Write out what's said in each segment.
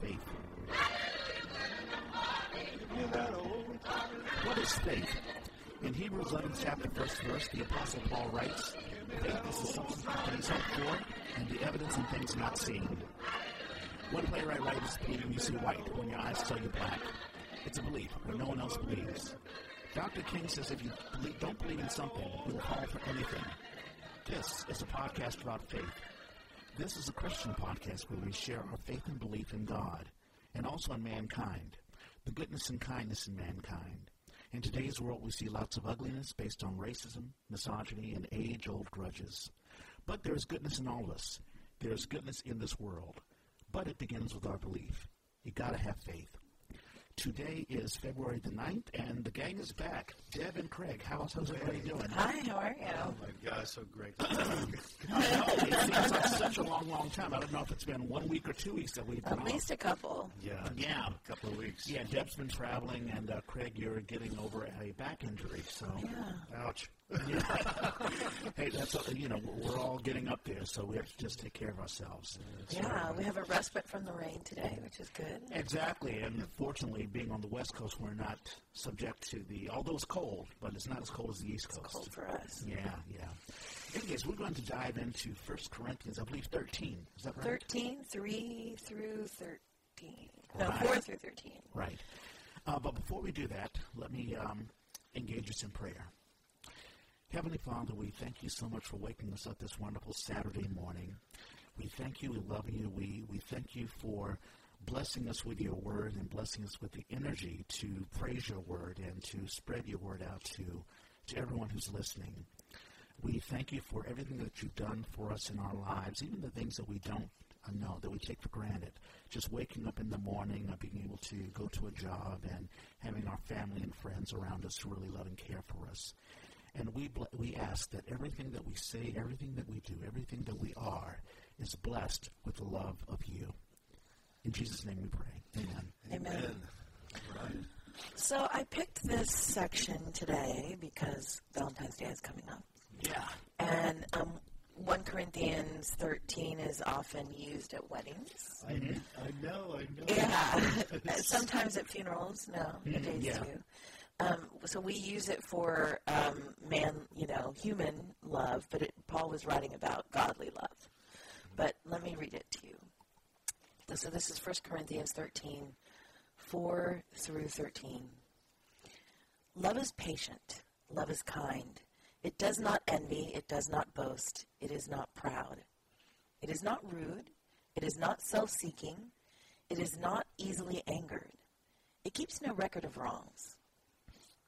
Faith. What is faith? In Hebrews 11, chapter 1st verse, the Apostle Paul writes, Faith is the substance of things hoped for and the evidence of things not seen. One playwright writes, believing you see white when your eyes tell you black. It's a belief when no one else believes. Dr. King says if you believe, don't believe in something, you will fall for anything. This is a podcast about faith. This is a Christian podcast where we share our faith and belief in God and also in mankind, the goodness and kindness in mankind. In today's world, we see lots of ugliness based on racism, misogyny, and age old grudges. But there is goodness in all of us. There is goodness in this world. But it begins with our belief. You gotta have faith. Today is February the 9th, and the gang is back. Deb and Craig, how's, how's everybody doing? Hi, how are you? Oh my God, so great. I know, it seems like such a long, long time. I don't know if it's been one week or two weeks that we've been At off. least a couple. yeah, Yeah. a couple of weeks. Yeah, Deb's been traveling, and uh, Craig, you're getting over a back injury. So, Yeah. Ouch. hey, that's uh, you know we're all getting up there, so we have to just take care of ourselves. Yeah, we have a respite from the rain today, which is good. Exactly, and fortunately, being on the West Coast, we're not subject to the. Although it's cold, but it's not as cold as the East Coast. Cold for us. Yeah, yeah. Anyways, we're going to dive into First Corinthians, I believe, thirteen. Is that right? 13, 3 through 13. No, Right. 4 through 13. Right. Uh, but before we do that, let me um, engage us in prayer. Heavenly Father, we thank you so much for waking us up this wonderful Saturday morning. We thank you, we love you, we, we thank you for blessing us with your word and blessing us with the energy to praise your word and to spread your word out to, to everyone who's listening. We thank you for everything that you've done for us in our lives, even the things that we don't uh, know, that we take for granted. Just waking up in the morning, uh, being able to go to a job, and having our family and friends around us who really love and care for us. And we, ble- we ask that everything that we say, everything that we do, everything that we are is blessed with the love of you. In Jesus' name we pray. Amen. Amen. Right. So I picked this section today because Valentine's Day is coming up. Yeah. And um, 1 Corinthians 13 is often used at weddings. I, I know, I know. Yeah. Sometimes at funerals, no, at days yeah. too. Um, so we use it for um, man, you know, human love, but it, Paul was writing about godly love. But let me read it to you. So this is 1 Corinthians 13, 4 through 13. Love is patient. Love is kind. It does not envy. It does not boast. It is not proud. It is not rude. It is not self seeking. It is not easily angered. It keeps no record of wrongs.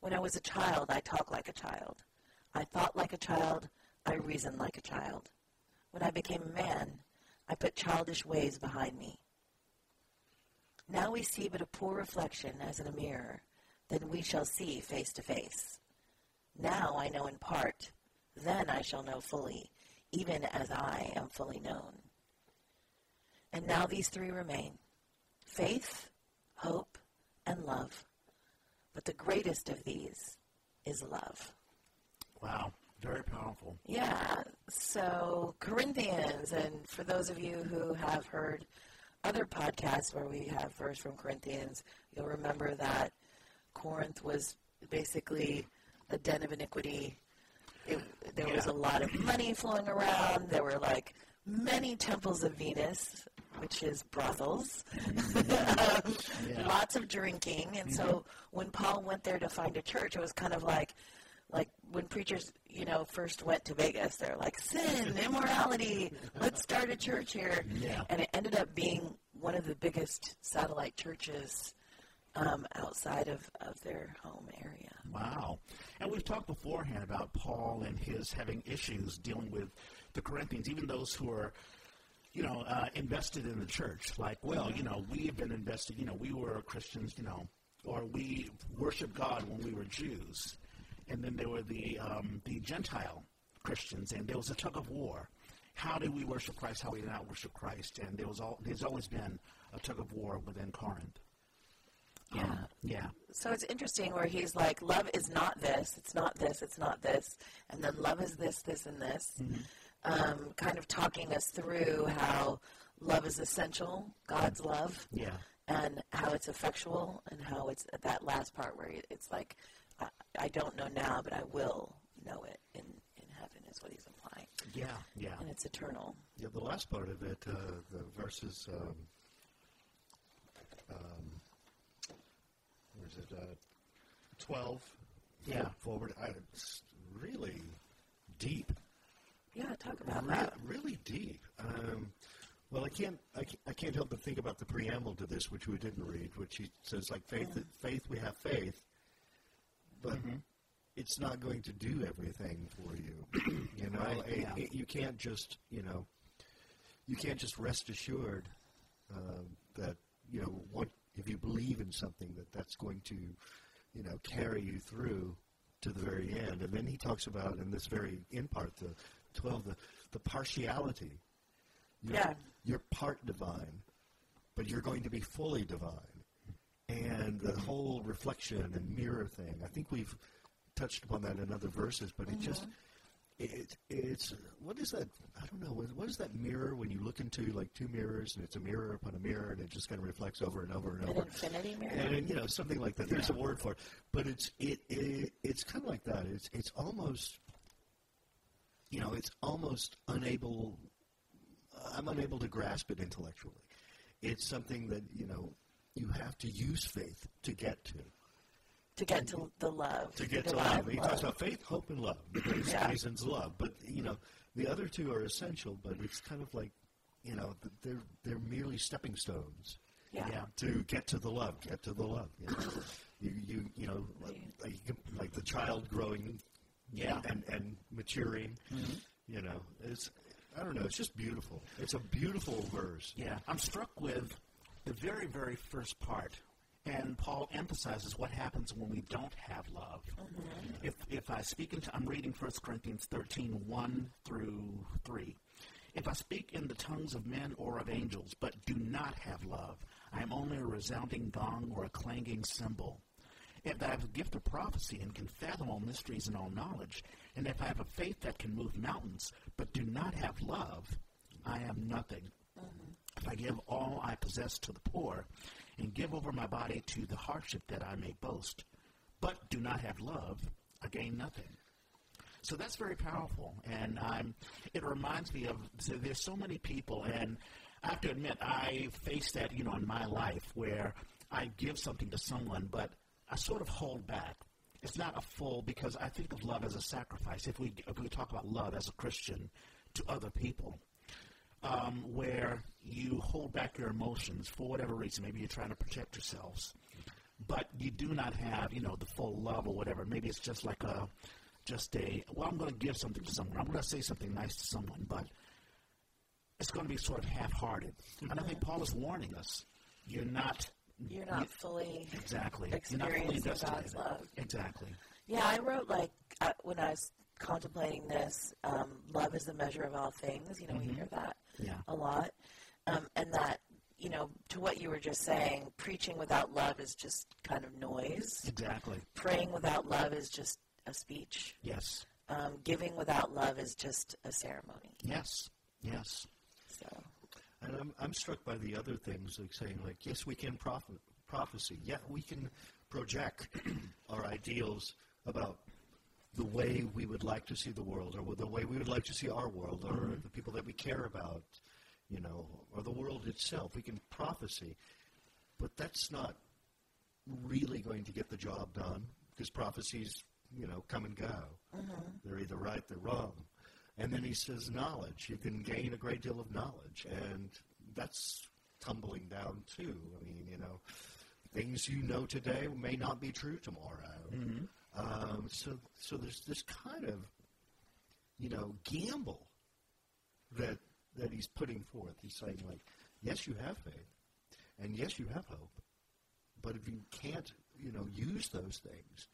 When I was a child, I talked like a child. I thought like a child. I reasoned like a child. When I became a man, I put childish ways behind me. Now we see but a poor reflection as in a mirror. Then we shall see face to face. Now I know in part. Then I shall know fully, even as I am fully known. And now these three remain faith, hope, and love. But the greatest of these is love. Wow. Very powerful. Yeah, so Corinthians, and for those of you who have heard other podcasts where we have verse from Corinthians, you'll remember that Corinth was basically a den of iniquity. It, there was a lot of money flowing around. There were like many temples of Venus, which is brothels. Um, Yeah. Lots of drinking, and so when Paul went there to find a church, it was kind of like, like when preachers, you know, first went to Vegas, they're like sin, immorality. Let's start a church here, Yeah. and it ended up being one of the biggest satellite churches um, outside of, of their home area. Wow. And we've talked beforehand about Paul and his having issues dealing with the Corinthians, even those who are, you know, uh, invested in the church. Like, well, you know, we have been invested. You know, we were Christians. You know, or we worship God when we were Jews, and then there were the um, the Gentile Christians, and there was a tug of war. How do we worship Christ? How do we not worship Christ? And there was all, there's always been a tug of war within Corinth. Yeah. Um, yeah. So it's interesting where he's like, love is not this, it's not this, it's not this, and then love is this, this, and this. Um, kind of talking us through how love is essential, God's love, Yeah. and how it's effectual, and how it's at that last part where it's like, I, I don't know now, but I will know it in, in heaven, is what he's implying. Yeah. Yeah. And it's eternal. Yeah, the last part of it, uh, the verses, um, um, where is it, uh, 12 Yeah. forward, I, it's really deep. Yeah, talk about Re- that. really deep. Um, well, I can't, I can't, I can't help but think about the preamble to this, which we didn't read, which he says, like, faith, faith, we have faith, but it's not going to do everything for you. you know, Right, It- yeah. it- you can't just, you know, you can't just rest assured uh, that, you know, what, if you believe in something, that that's going to, you know, carry you through to the very end. And then he talks about in this very in part, the 12, the, the partiality. You're, Yeah. You're part divine, but you're going to be fully divine. And the whole reflection and mirror thing, I think we've touched upon that in other verses, but it uh-huh. just, it, it's, what is that? I don't know. What, what is that mirror when you look into like two mirrors and it's a mirror upon a mirror and it just kind of reflects over and over and An over? infinity mirror. and you know something like that. There's a word for it, but it's it, it it's kind of like that. It's it's almost you know it's almost unable. Uh, I'm unable to grasp it intellectually. It's something that you know you have to use faith to get to. to get to the love. To get to divine love. He talks about faith, hope, and love. Grace, Yeah. reasons, love. But you know the other two are essential. But it's kind of like you know they're they're merely stepping stones. Yeah. Yeah. to get to the love, get to the love. You know, you, you, you know like, like the child growing, Yeah. and and maturing. Mm-hmm. You know, it's I don't know. It's just beautiful. It's a beautiful verse. Yeah, I'm struck with the very, very first part, and Paul emphasizes what happens when we don't have love. Mm-hmm. If if I speak into, I'm reading 1 Corinthians 13, 1 through 3. If I speak in the tongues of men or of angels, but do not have love, I am only a resounding gong or a clanging cymbal. If I have a gift of prophecy and can fathom all mysteries and all knowledge, and if I have a faith that can move mountains, but do not have love, I am nothing. If I give all I possess to the poor, and give over my body to the hardship that I may boast, but do not have love, I gain nothing. So that's very powerful, and um, it reminds me of so there's so many people, and I have to admit I face that you know in my life where I give something to someone, but I sort of hold back. It's not a full because I think of love as a sacrifice. If we if we talk about love as a Christian to other people, um, where you hold back your emotions for whatever reason. Maybe you're trying to protect yourselves, but you do not have, you know, the full love or whatever. Maybe it's just like a, just a. Well, I'm going to give something to someone. I'm going to say something nice to someone, but it's going to be sort of half-hearted. And I think Paul is warning us: you're not. You're not fully. Exactly. You're not fully experiencing God's it. love. Exactly. Yeah, I wrote like uh, when I was contemplating this, um, love is the measure of all things. You know, we hear that Yeah. a lot, um, and that you know, to what you were just saying, preaching without love is just kind of noise. Exactly. Praying without love is just a speech. Yes. Um, giving without love is just a ceremony. Yes. Yes. So And I'm, I'm struck by the other things, like saying, like, yes, we can proph- prophecy. Yeah, we can project our ideals about the way we would like to see the world, or the way we would like to see our world, or mm-hmm. the people that we care about, you know, or the world itself. We can prophecy, but that's not really going to get the job done because prophecies, you know, come and go. Mm-hmm. They're either right, they're wrong. And then he says knowledge. You can gain a great deal of knowledge, and that's tumbling down too. I mean, you know, things you know today may not be true tomorrow. Um, so, so there's this kind of, you know, gamble that that he's putting forth. He's saying like, yes, you have faith, and yes, you have hope, but if you can't, you know, use those things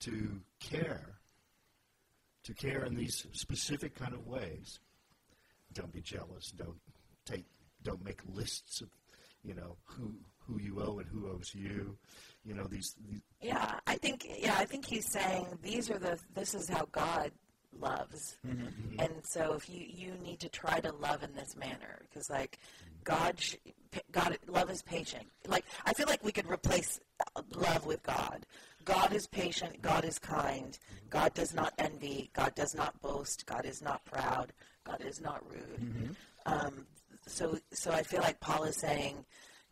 to care, to care in these specific kind of ways, don't be jealous. Don't take. Don't make lists of, you know, who who you owe and who owes you. You know these. these Yeah, I think yeah, I think he's saying these are the this is how God loves, and so if you you need to try to love in this manner because like God sh- God love is patient. Like I feel like we could replace uh, love with God. God is patient. God is kind. God does not envy. God does not boast. God is not proud. God is not rude. Mm-hmm. Um, so so I feel like Paul is saying,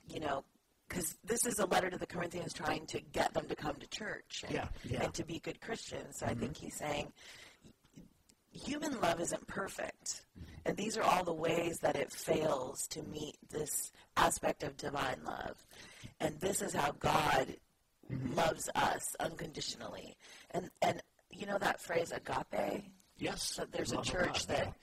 you know, because this is a letter to the Corinthians trying to get them to come to church and, Yeah, yeah. and to be good Christians. So I think mm-hmm. he's saying human love isn't perfect. Mm-hmm. And these are all the ways that it fails to meet this aspect of divine love. And this is how God loves us unconditionally. And and you know that phrase agape? Yes. So there's a church God, that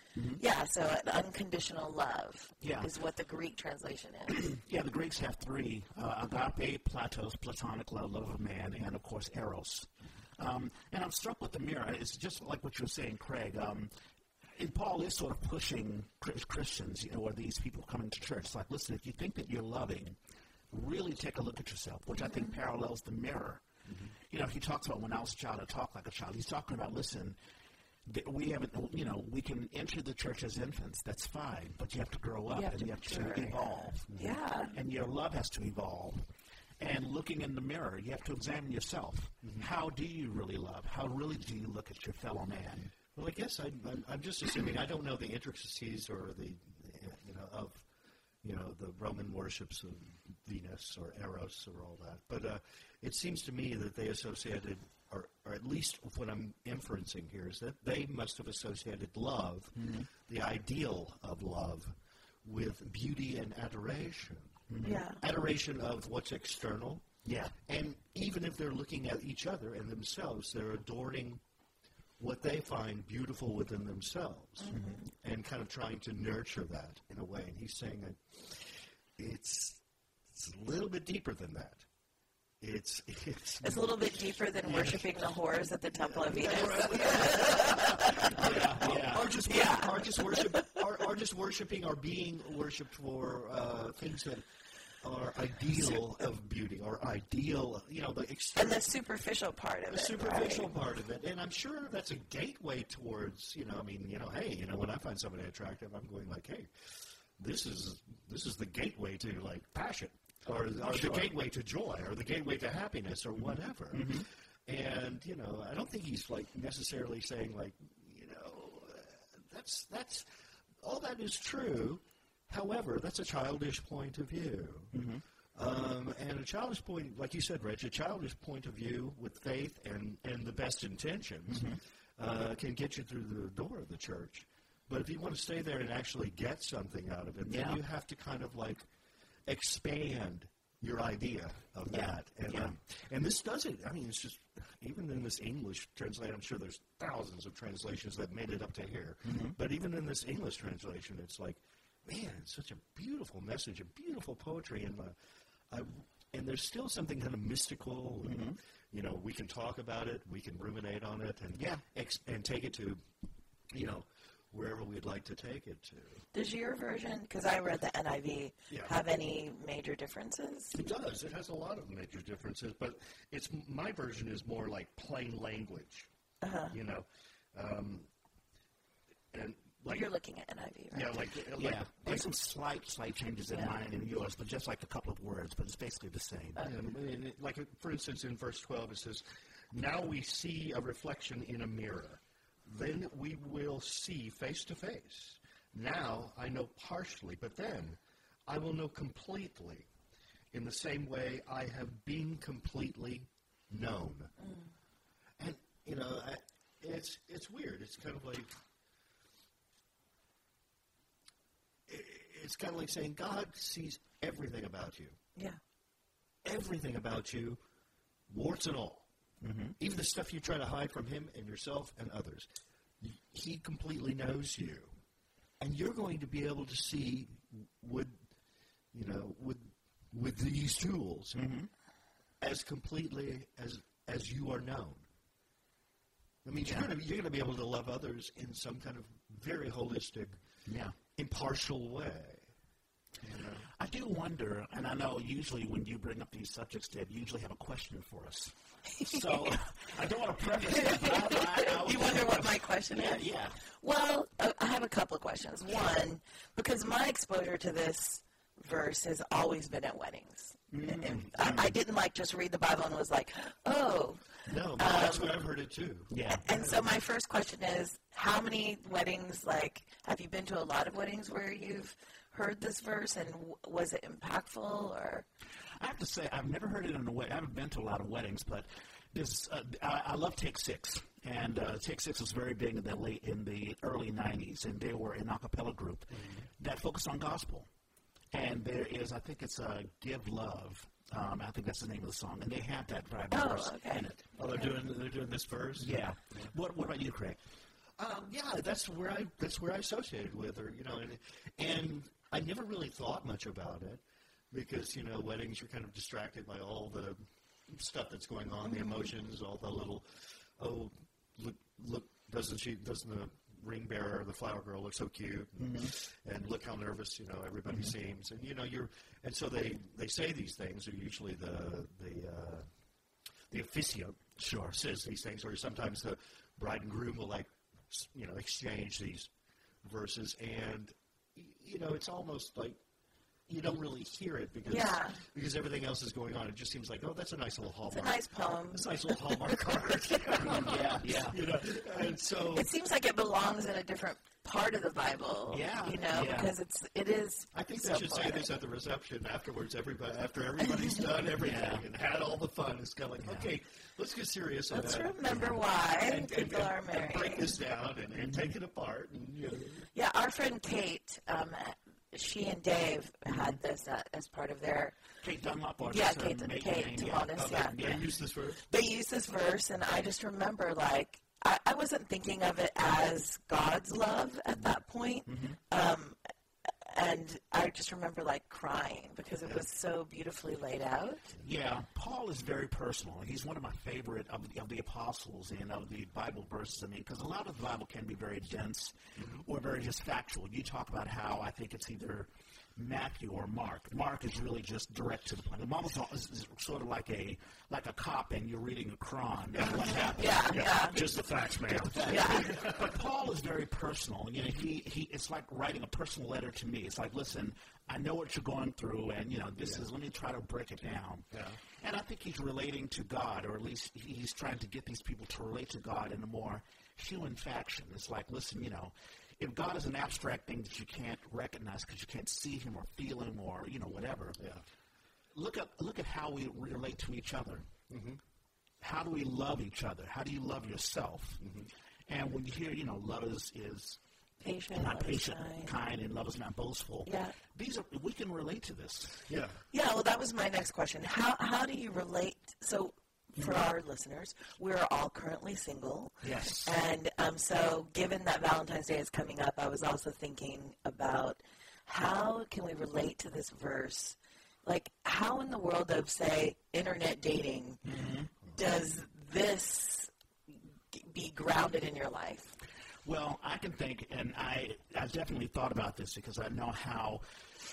yeah, so an unconditional love Yeah. is what the Greek translation is. Yeah, the Greeks have three: uh, agape, platos, platonic love, love of man, and of course eros. Um, and I'm struck with the mirror. It's just like what you were saying, Craig. Um, and Paul is sort of pushing Christians, you know, or these people coming to church. It's like, listen, if you think that you're loving, really take a look at yourself, which I think parallels the mirror. Mm-hmm. You know, he talks about when I was a child, I talk like a child. He's talking about, listen, that we haven't, you know, we can enter the church as infants. That's fine, but you have to grow up have and you have to mature, evolve. Yeah. And your love has to evolve. And looking in the mirror, you have to examine yourself. Mm-hmm. How do you really love? How really do you look at your fellow man? Well, I guess I, I'm, I'm just assuming I don't know the intricacies or the, you know, of, you know, the Roman worships of Venus or Eros or all that. But uh, it seems to me that they associated, or, or at least what I'm inferencing here is that they must have associated love, the ideal of love, with beauty and adoration. Yeah. Adoration of what's external. Yeah. And even if they're looking at each other and themselves, they're adoring what they find beautiful within themselves and kind of trying to nurture that in a way. And he's saying that it's, it's a little bit deeper than that. It's, it's, It's a little bit deeper than worshiping the whores at the Temple of Venus. Yeah. or just Yeah. or just worship or, or just worshiping or being worshipped for uh, things that are ideal of beauty or ideal, you know, the And the superficial part of the it. superficial right? part of it. And I'm sure that's a gateway towards, you know, I mean, you know, hey, you know, when I find somebody attractive, I'm going like, hey, this is this is the gateway to like passion, or, or Sure. the gateway to joy, or the gateway to happiness, or whatever. And you know, I don't think he's like necessarily saying like, you know, uh, that's that's all that is true. However, that's a childish point of view. Um, and a childish point, like you said, Rich, a childish point of view with faith and, and the best intentions uh, can get you through the door of the church. But if you want to stay there and actually get something out of it, Yeah. then you have to kind of like expand your idea of Yeah. that. And, Yeah. um, and this doesn't, I mean, it's just, even in this English translation, I'm sure there's thousands of translations that made it up to here. But even in this English translation, it's like, man, it's such a beautiful message, a beautiful poetry. And, uh, I, and there's still something kind of mystical. And, You know, we can talk about it, we can ruminate on it, and Yeah. ex- and take it to, you know, wherever we'd like to take it to. Does your version, because I read the NIV, Yeah. have any major differences? It does. It has a lot of major differences, but it's my version is more like plain language. You know, um, and like You're looking at NIV, right? yeah, like, like Yeah. There's some slight, slight changes in mine and yours, but just like a couple of words, but it's basically the same. Uh, and, and it- like, for instance, in verse 12, it says, Now we see a reflection in a mirror. Then we will see face to face. Now I know partially, but then I will know completely in the same way I have been completely known. Mm. And, you know, I, it's, it's weird. It's kind of like, i- it's kind of like saying God sees everything about you Yeah. everything about you, warts and all. Mm-hmm. Even the stuff you try to hide from him and yourself and others. He completely knows you. and you're going to be able to see with, you know, with with these tools mm-hmm. as completely as as you are known. I mean, you're going to you're going to be able to love others in some kind of very holistic, Yeah. Impartial way. You know? I do wonder, and I know usually when you bring up these subjects, Deb, you usually have a question for us. So I don't want to preface it, I, I You wonder what my question Yeah, is? yeah. Well, uh, I have a couple of questions. One, because my exposure to this verse has always been at weddings. Mm-hmm. And I, I didn't like just read the Bible and was like, oh. No, but that's what I've heard it too. Yeah. And so my first question is, how many weddings, like, have you been to a lot of weddings where you've heard this verse, and w- was it impactful or? I have to say, I've never heard it in a wedding. I haven't been to a lot of weddings, but this uh, I, I love Take Six, and uh, Take Six was very big in the late in the early '90s, and they were an a cappella group that focused on gospel. And there is, I think it's uh, "Give Love." Um, I think that's the name of the song, and they have that Bible Oh, verse okay. in it. Oh, they're doing they're doing this verse. Yeah. What What about you, Craig? Um, yeah, that's where I that's where I associated with her, you know, and and I never really thought much about it because you know weddings you're kind of distracted by all the stuff that's going on, the emotions, all the little oh look look doesn't she doesn't the ring bearer the flower girl look so cute and look how nervous you know everybody seems. And you know you're and so they they say these things are usually the the uh, the officiant sure. says these things, or sometimes the bride and groom will like, s- you know, exchange these verses, and y- you know, it's almost like you don't really hear it because Yeah. because everything else is going on. It just seems like, oh, that's a nice little hallmark. It's a nice poem. It's a nice little hallmark card. yeah, yeah. you know, and so It seems like it belongs in a different part of the Bible. Yeah, You know, yeah. because it's it is. I think so they should say this at the reception afterwards. Everybody, after everybody's done everything Yeah. and had all the fun, it's kind of like, okay, let's get serious. Let's about it. remember why and, and, people are and, and break married. this down and, and take it apart. And, you know, Yeah, our friend Kate, um, she and Dave had this uh, as part of their. Kate Dunlop Yeah, Kate, Kate name, yeah. Oh, yeah. they, they use this verse. They used this verse, and I just remember like I, I wasn't thinking of it as God's love at that point. Um, and I just remember like crying because it was so beautifully laid out. Yeah, Paul is very personal. He's one of my favorite of the, of the apostles and of the Bible verses. I mean, because a lot of the Bible can be very dense mm-hmm. or very just factual. You talk about how I think it's either Matthew or Mark. Mark is really just direct to the point. The Bible's al- is, is sort of like a like a cop, and you're reading a what happened. Yeah, yeah. Just the facts, man. Yeah. but Paul is very personal. You know, he, he it's like writing a personal letter to me. It's like, listen, I know what you're going through, and you know, this is. Let me try to break it down. Yeah. And I think he's relating to God, or at least he's trying to get these people to relate to God in a more human fashion. It's like, listen, you know, if God is an abstract thing that you can't recognize because you can't see Him or feel Him or you know whatever, Yeah. look at look at how we relate to each other. Mm-hmm. How do we love each other? How do you love yourself? Mm-hmm. And when you hear, you know, love is, is Patient, not patient, kind. kind, and love is not boastful. Yeah. These are we can relate to this. Yeah. Yeah, well, that was my next question. How how do you relate? So, for our listeners, we're all currently single. Yes. And um, so, given that Valentine's Day is coming up, I was also thinking about how can we relate to this verse? Like, how in the world of, say, internet dating does this g- be grounded in your life? Well, I can think, and I I definitely thought about this because I know how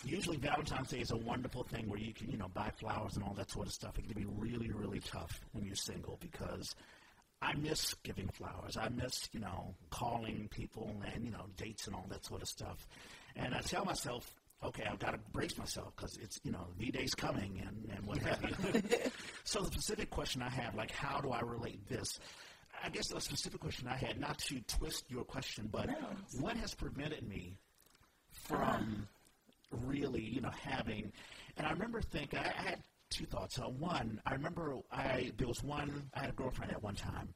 usually Valentine's Day is a wonderful thing where you can you know buy flowers and all that sort of stuff. It can be really really tough when you're single because I miss giving flowers. I miss you know calling people and you know dates and all that sort of stuff. And I tell myself. Okay, I've got to brace myself because it's you know the day's coming and, and what have you. so the specific question I have, like, how do I relate this? I guess the specific question I had, not to twist your question, but what has prevented me uh-huh. from really, you know, having? And I remember thinking, I, I had two thoughts. Uh, one, I remember I there was one I had a girlfriend at one time,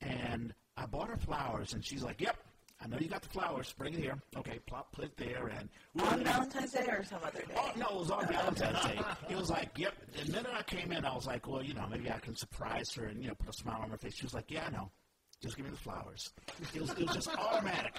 and I bought her flowers, and she's like, "Yep." I know you got the flowers. Bring it here. Okay, plop, put it there, and On Valentine's Day or some other day? Oh, no, it was on Valentine's Day. It was like, yep. The minute I came in, I was like, well, you know, maybe I can surprise her and, you know, put a smile on her face. She was like, yeah, I know. Just give me the flowers. It was, it was just automatic.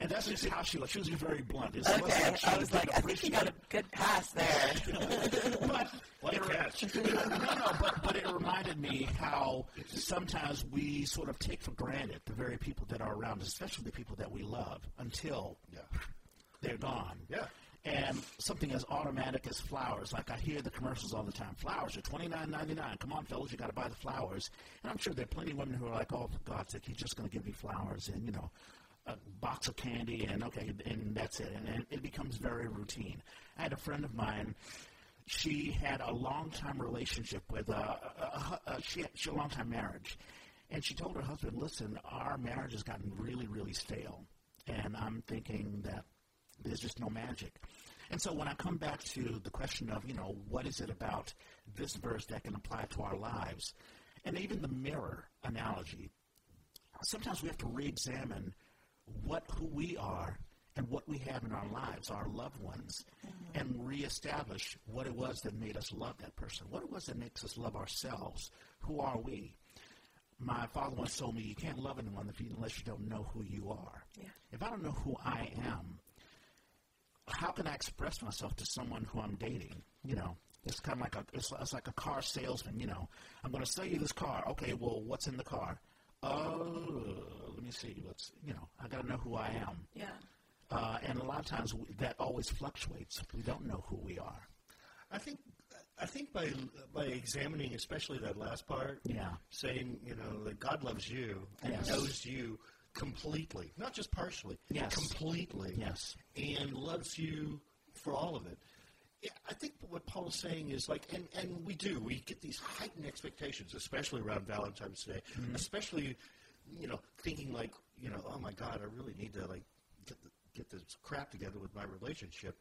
And that's just how she was. She was very blunt. It Okay, wasn't she I was like, I think she got a good pass there. but What a catch. no, no, but, but it reminded me how sometimes we sort of take for granted the very people that are around us, especially the people that we love, until Yeah. they're gone. Yeah. And something as automatic as flowers, like I hear the commercials all the time. Flowers are twenty nine ninety nine. Come on, fellas, you got to buy the flowers. And I'm sure there are plenty of women who are like, "Oh, for God's sake, he's just going to give me flowers and you know, a box of candy and okay, and that's it." And, and it becomes very routine. I had a friend of mine. She had a long time relationship with uh, a, a, a, she had, she had a long time marriage, and she told her husband, "Listen, our marriage has gotten really, really stale." And I'm thinking that there's just no magic. And so when I come back to the question of, you know, what is it about this verse that can apply to our lives, and even the mirror analogy, sometimes we have to re-examine what who we are and what we have in our lives, our loved ones, mm-hmm. and reestablish what it was that made us love that person. What it was that makes us love ourselves. Who are we? My father once told me, you can't love anyone unless you don't know who you are. Yeah. If I don't know who I am, how can I express myself to someone who I'm dating? You know, it's kind of like a it's, it's like a car salesman. You know, I'm going to sell you this car. Okay, well, what's in the car? Oh, let me see. What's you know? I got to know who I am. Yeah. Uh, and a lot of times we, that always fluctuates. We don't know who we are. I think I think by by examining especially that last part, Yeah. saying you know that God loves you and Yes. knows you completely, not just partially, Yes. completely, Yes. and loves you for all of it. I think what Paul is saying is like, and, and we do, we get these heightened expectations, especially around Valentine's Day, especially, you know, thinking like, you know, oh my God, I really need to like get the, get this crap together with my relationship.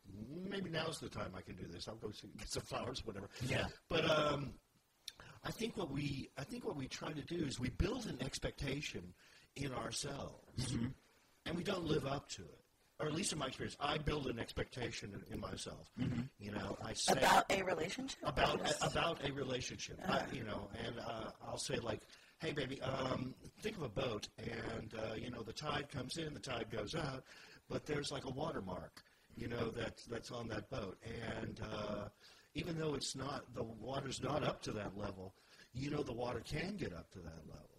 Maybe now's the time I can do this. I'll go see, get some flowers, whatever. Yeah. But um, I think what we I think what we try to do is we build an expectation in ourselves, and we don't live up to it. Or at least in my experience, I build an expectation in, in myself. You know, I say About a relationship? about Yes. about a relationship. I, you know, and uh, I'll say like, "Hey, baby, um, think of a boat, and uh, you know, the tide comes in, the tide goes out, but there's like a watermark, you know, that that's on that boat, and uh, even though it's not the water's not up to that level, you know, the water can get up to that level,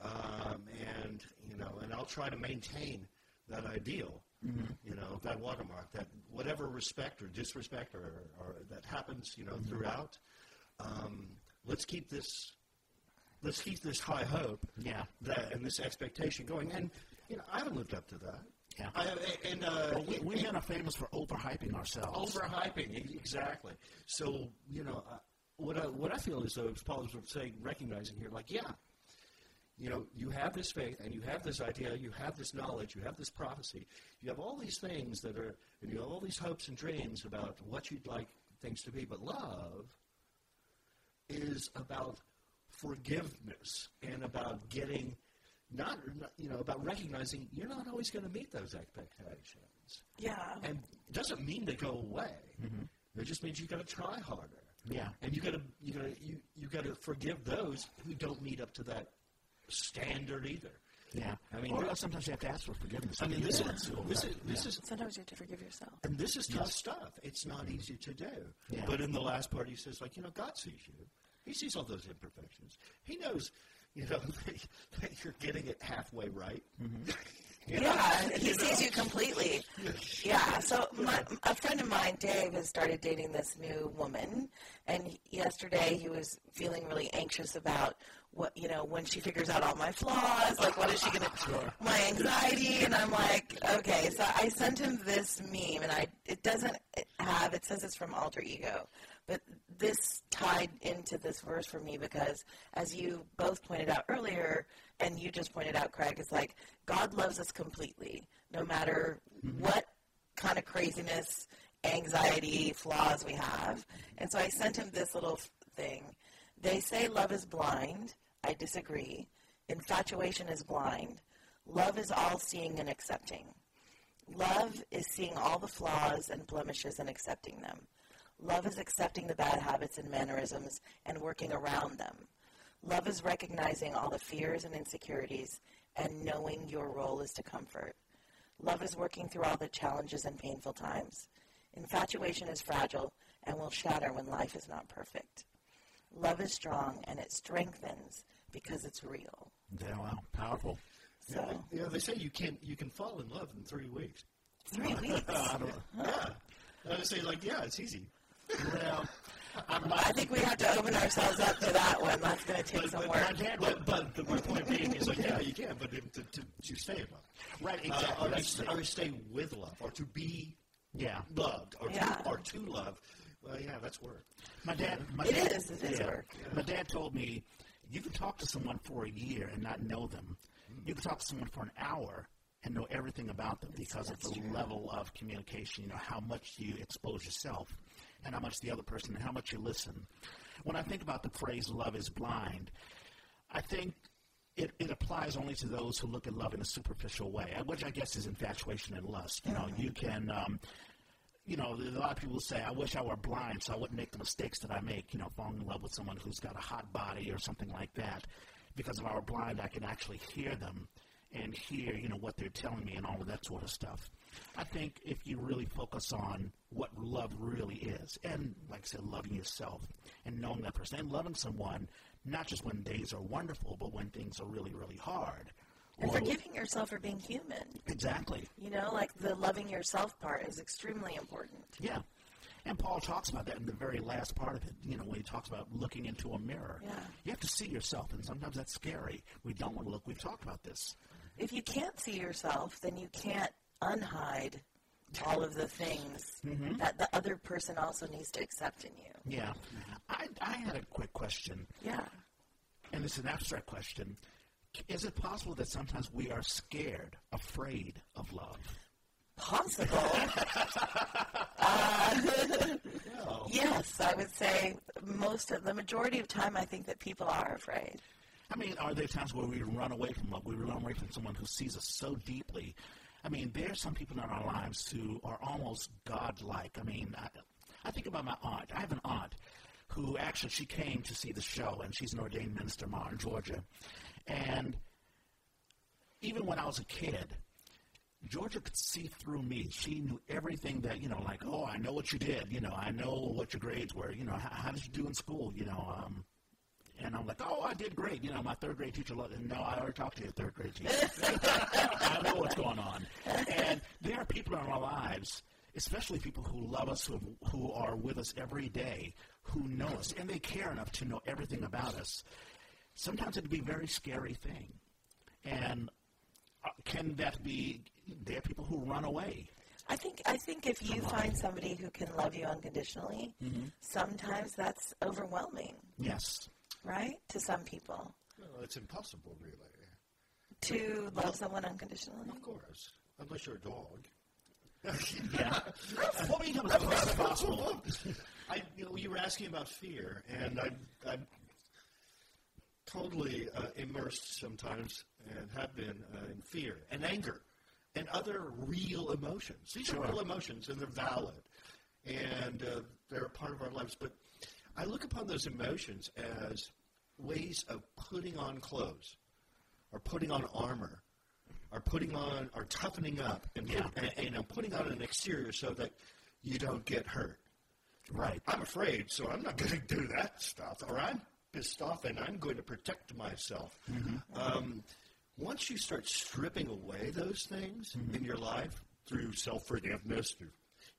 um, and you know, and I'll try to maintain that ideal." You know that watermark, that whatever respect or disrespect or, or that happens, you know, throughout. Um, let's keep this, let's keep this high hope, Yeah. that and this expectation going. And you know, I haven't lived up to that. Yeah. I, and uh, Well, we, we men are famous for overhyping ourselves. overhyping exactly. So you know, uh, what I what I feel is though, as Paul is saying, recognizing here, like, yeah, you know, you have this faith and you have this idea, you have this knowledge, you have this prophecy, you have all these things that are, and you have all these hopes and dreams about what you'd like things to be. But love is about forgiveness and about getting. Not, not, you know, about recognizing you're not always going to meet those expectations Yeah. and it doesn't mean they go away. Mm-hmm. It just means you've got to try harder. Yeah. and you got to you got to you, you got to forgive those who don't meet up to that standard either. Yeah. I mean, or th- sometimes you have to ask for forgiveness. I mean, this Yeah. is this is this is Sometimes you have to forgive yourself. and this is tough stuff. It's not mm-hmm. easy to do. Yeah. But in the last part, he says, like, you know, God sees you. He sees all those imperfections. He knows, you know, that you're getting it halfway right. Mm-hmm. You know? Yeah, he sees you completely. Yeah. So my, a friend of mine, Dave, has started dating this new woman, and yesterday he was feeling really anxious about what you know when she figures out all my flaws. Like, what is she gonna? Do? My anxiety, and I'm like, okay. So I sent him this meme, and I it doesn't have. It says it's from Alter Ego, but this tied into this verse for me because, as you both pointed out earlier, and you just pointed out, Craig, it's like God loves us completely, no matter mm-hmm. what kind of craziness, anxiety, flaws we have. And so I sent him this little thing. They say love is blind. I disagree. Infatuation is blind. Love is all seeing and accepting. Love is seeing all the flaws and blemishes and accepting them. Love is accepting the bad habits and mannerisms and working around them. Love is recognizing all the fears and insecurities and knowing your role is to comfort. Love is working through all the challenges and painful times. Infatuation is fragile and will shatter when life is not perfect. Love is strong and it strengthens because it's real. Yeah, wow, powerful. So, Yeah, they say you can you can fall in love in three weeks. three weeks. I don't, Yeah, and I say like, yeah, it's easy. well, I'm I think we have to open ourselves up to that one. That's going to take But, some but, work. my dad, but, but the, my point being is like, yeah, you can, but to, to, to, to stay in love, right, uh, exactly. or, That's to, the- or to stay with love, or to be yeah. loved, or Yeah. to, or to love. Well, yeah, that's work. My dad. My It dad, is, it is yeah. work. My dad told me you can talk to someone for a year and not know them. You can talk to someone for an hour and know everything about them because of the level of communication. You know how much you expose yourself, and how much the other person, and how much you listen. When I think about the phrase "love is blind," I think. It, it applies only to those who look at love in a superficial way, which I guess is infatuation and lust. You know, you can um, you know, a lot of people say, I wish I were blind so I wouldn't make the mistakes that I make, you know, falling in love with someone who's got a hot body or something like that. Because if I were blind, I can actually hear them and hear, you know, what they're telling me and all of that sort of stuff. I think if you really focus on what love really is, and like I said, loving yourself and knowing that person, and loving someone, not just when days are wonderful, but when things are really, really hard. And forgiving yourself for being human. Exactly. You know, like the loving yourself part is extremely important. Yeah. And Paul talks about that in the very last part of it, you know, when he talks about looking into a mirror. Yeah. You have to see yourself, and sometimes that's scary. We don't want to look. We've talked about this. If you can't see yourself, then you can't unhide all of the things Mm-hmm. that the other person also needs to accept in you. Yeah. I, I had a quick question, Yeah. and it's an abstract question. Is it possible that sometimes we are scared, afraid of love? Possible. uh, yes, I would say most of the majority of time, I think that people are afraid. I mean, are there times where we run away from love? We run away from someone who sees us so deeply. I mean, there are some people in our lives who are almost godlike. I mean, I, I think about my aunt. I have an aunt who actually she came to see the show, and she's an ordained minister in Georgia. And even when I was a kid, Georgia could see through me. She knew everything that, you know, like, oh, I know what you did. You know, I know what your grades were. You know, how, how did you do in school? You know, um, and I'm like, oh, I did great. You know, my third grade teacher, loved it. no, I already talked to your third grade teacher. I know what's going on. And there are people in our lives, especially people who love us, who, who are with us every day, who know us, and they care enough to know everything about us. Sometimes it can be a very scary thing. And uh, can that be, there are people who run away. I think I think if you find somebody who can love you unconditionally, Mm-hmm. sometimes that's overwhelming, Yes. right? To some people, Well, it's impossible, really. to love someone unconditionally. Of course, unless you're a dog. Yeah. what mean about that's possible? I, you know, you were asking about fear, and I, I'm totally uh, immersed sometimes, and have been uh, in fear and anger and other real emotions. These Sure. are real emotions, and they're valid, and uh, they're a part of our lives. But I look upon those emotions as ways of putting on clothes, or putting on armor, or putting on, or toughening up, and, Yeah. and, and, and putting on an exterior so that you don't get hurt. Right. I'm afraid, so I'm not going to do that stuff, or I'm pissed off and I'm going to protect myself. Mm-hmm. Um, once you start stripping away those things mm-hmm. in your life through self forgiveness, through